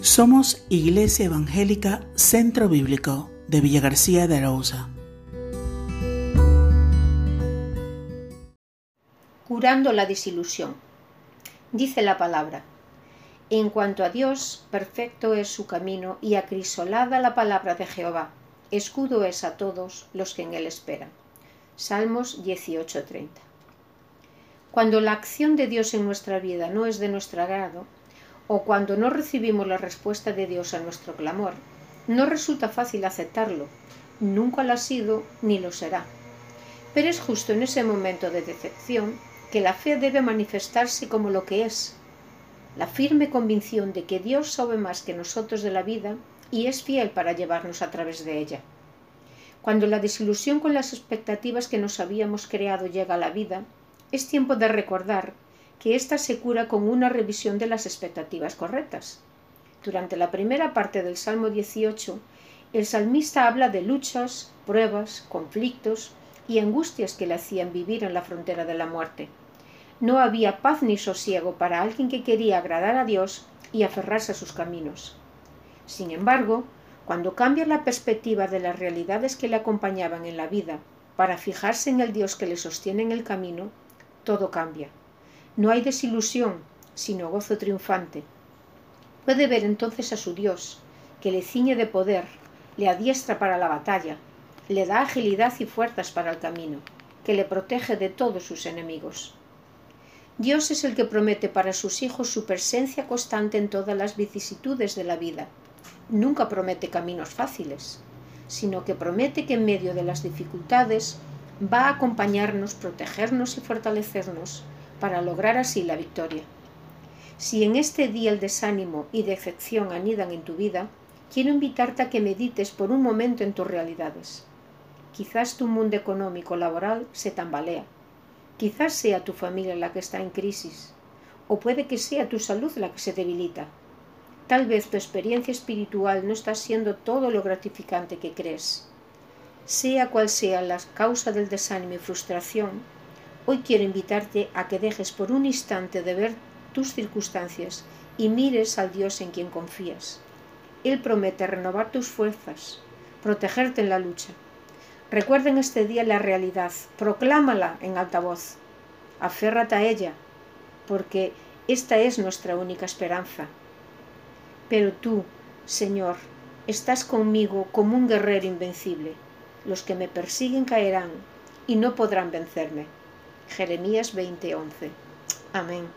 Somos Iglesia Evangélica Centro Bíblico de Villa García de Arauza. Curando la desilusión. Dice la palabra. En cuanto a Dios, perfecto es su camino y acrisolada la palabra de Jehová. Escudo es a todos los que en él esperan. Salmos 18:30. Cuando la acción de Dios en nuestra vida no es de nuestro agrado, o cuando no recibimos la respuesta de Dios a nuestro clamor, no resulta fácil aceptarlo, nunca lo ha sido ni lo será. Pero es justo en ese momento de decepción que la fe debe manifestarse como lo que es, la firme convicción de que Dios sabe más que nosotros de la vida y es fiel para llevarnos a través de ella. Cuando la desilusión con las expectativas que nos habíamos creado llega a la vida, es tiempo de recordar que ésta se cura con una revisión de las expectativas correctas. Durante la primera parte del Salmo 18, el salmista habla de luchas, pruebas, conflictos y angustias que le hacían vivir en la frontera de la muerte. No había paz ni sosiego para alguien que quería agradar a Dios y aferrarse a sus caminos. Sin embargo, cuando cambia la perspectiva de las realidades que le acompañaban en la vida para fijarse en el Dios que le sostiene en el camino, todo cambia. No hay desilusión, sino gozo triunfante. Puede ver entonces a su Dios, que le ciñe de poder, le adiestra para la batalla, le da agilidad y fuerzas para el camino, que le protege de todos sus enemigos. Dios es el que promete para sus hijos su presencia constante en todas las vicisitudes de la vida. Nunca promete caminos fáciles, sino que promete que en medio de las dificultades va a acompañarnos, protegernos y fortalecernos para lograr así la victoria. Si en este día el desánimo y decepción anidan en tu vida, quiero invitarte a que medites por un momento en tus realidades. Quizás tu mundo económico laboral se tambalea. Quizás sea tu familia la que está en crisis. O puede que sea tu salud la que se debilita. Tal vez tu experiencia espiritual no está siendo todo lo gratificante que crees. Sea cual sea la causa del desánimo y frustración, hoy quiero invitarte a que dejes por un instante de ver tus circunstancias y mires al Dios en quien confías. Él promete renovar tus fuerzas, protegerte en la lucha. Recuerda en este día la realidad, proclámala en alta voz, aférrate a ella, porque esta es nuestra única esperanza. Pero tú, Señor, estás conmigo como un guerrero invencible los que me persiguen caerán y no podrán vencerme. Jeremías 20:11. Amén.